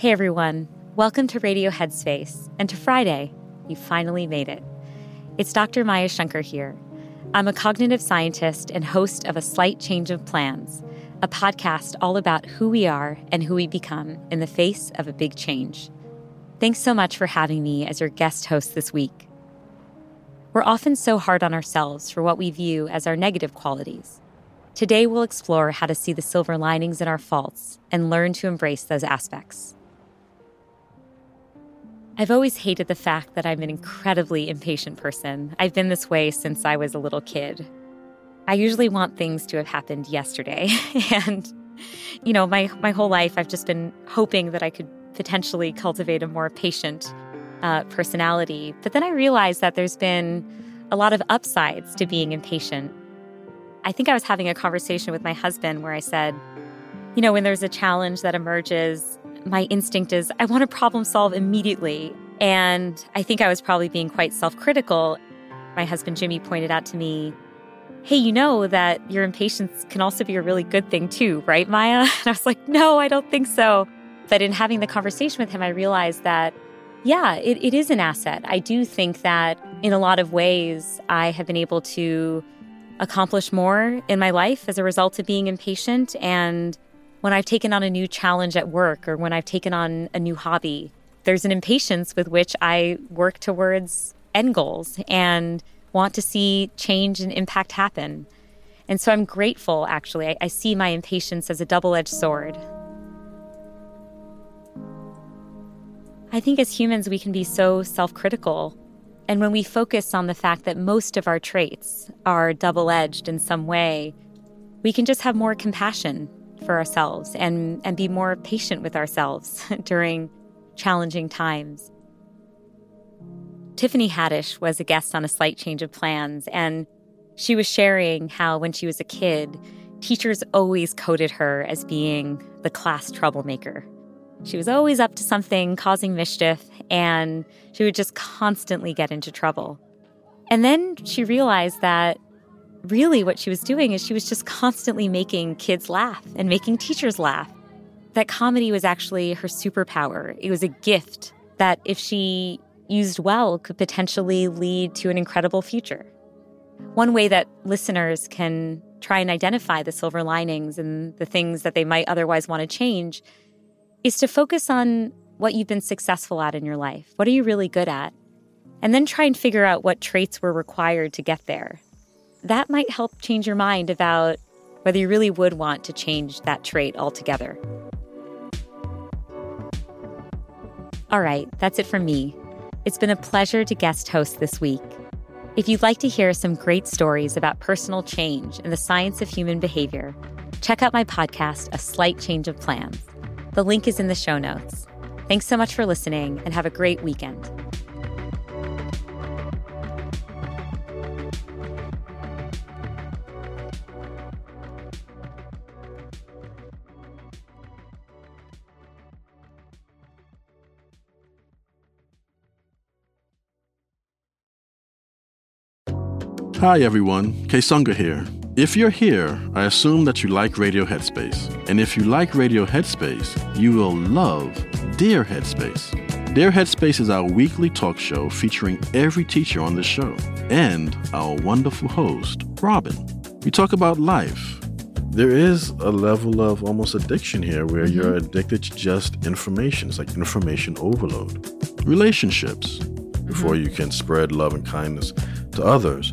Hey everyone, welcome to Radio Headspace and to Friday. You finally made it. It's Dr. Maya Shankar here. I'm a cognitive scientist and host of A Slight Change of Plans, a podcast all about who we are and who we become in the face of a big change. Thanks so much for having me as your guest host this week. We're often so hard on ourselves for what we view as our negative qualities. Today, we'll explore how to see the silver linings in our faults and learn to embrace those aspects. I've always hated the fact that I'm an incredibly impatient person. I've been this way since I was a little kid. I usually want things to have happened yesterday. and, you know, my, my whole life, I've just been hoping that I could potentially cultivate a more patient uh, personality. But then I realized that there's been a lot of upsides to being impatient. I think I was having a conversation with my husband where I said, you know, when there's a challenge that emerges, my instinct is I want to problem solve immediately. And I think I was probably being quite self critical. My husband Jimmy pointed out to me, Hey, you know that your impatience can also be a really good thing too, right, Maya? And I was like, No, I don't think so. But in having the conversation with him, I realized that, yeah, it, it is an asset. I do think that in a lot of ways, I have been able to accomplish more in my life as a result of being impatient. And when I've taken on a new challenge at work or when I've taken on a new hobby, there's an impatience with which I work towards end goals and want to see change and impact happen. And so I'm grateful, actually. I, I see my impatience as a double edged sword. I think as humans, we can be so self critical. And when we focus on the fact that most of our traits are double edged in some way, we can just have more compassion for ourselves and, and be more patient with ourselves during challenging times. Tiffany Haddish was a guest on A Slight Change of Plans, and she was sharing how when she was a kid, teachers always coded her as being the class troublemaker. She was always up to something, causing mischief, and she would just constantly get into trouble. And then she realized that really what she was doing is she was just constantly making kids laugh and making teachers laugh. That comedy was actually her superpower. It was a gift that if she used well could potentially lead to an incredible future. One way that listeners can try and identify the silver linings and the things that they might otherwise want to change is to focus on what you've been successful at in your life. What are you really good at? And then try and figure out what traits were required to get there. That might help change your mind about whether you really would want to change that trait altogether. All right, that's it from me. It's been a pleasure to guest host this week. If you'd like to hear some great stories about personal change and the science of human behavior, check out my podcast, A Slight Change of Plans. The link is in the show notes. Thanks so much for listening and have a great weekend. Hi everyone, Kessonga here. If you're here, I assume that you like Radio Headspace. And if you like Radio Headspace, you will love Dear Headspace. Dear Headspace is our weekly talk show featuring every teacher on the show and our wonderful host, Robin. We talk about life. There is a level of almost addiction here where mm-hmm. you're addicted to just information. It's like information overload. Relationships. Before mm-hmm. you can spread love and kindness to others,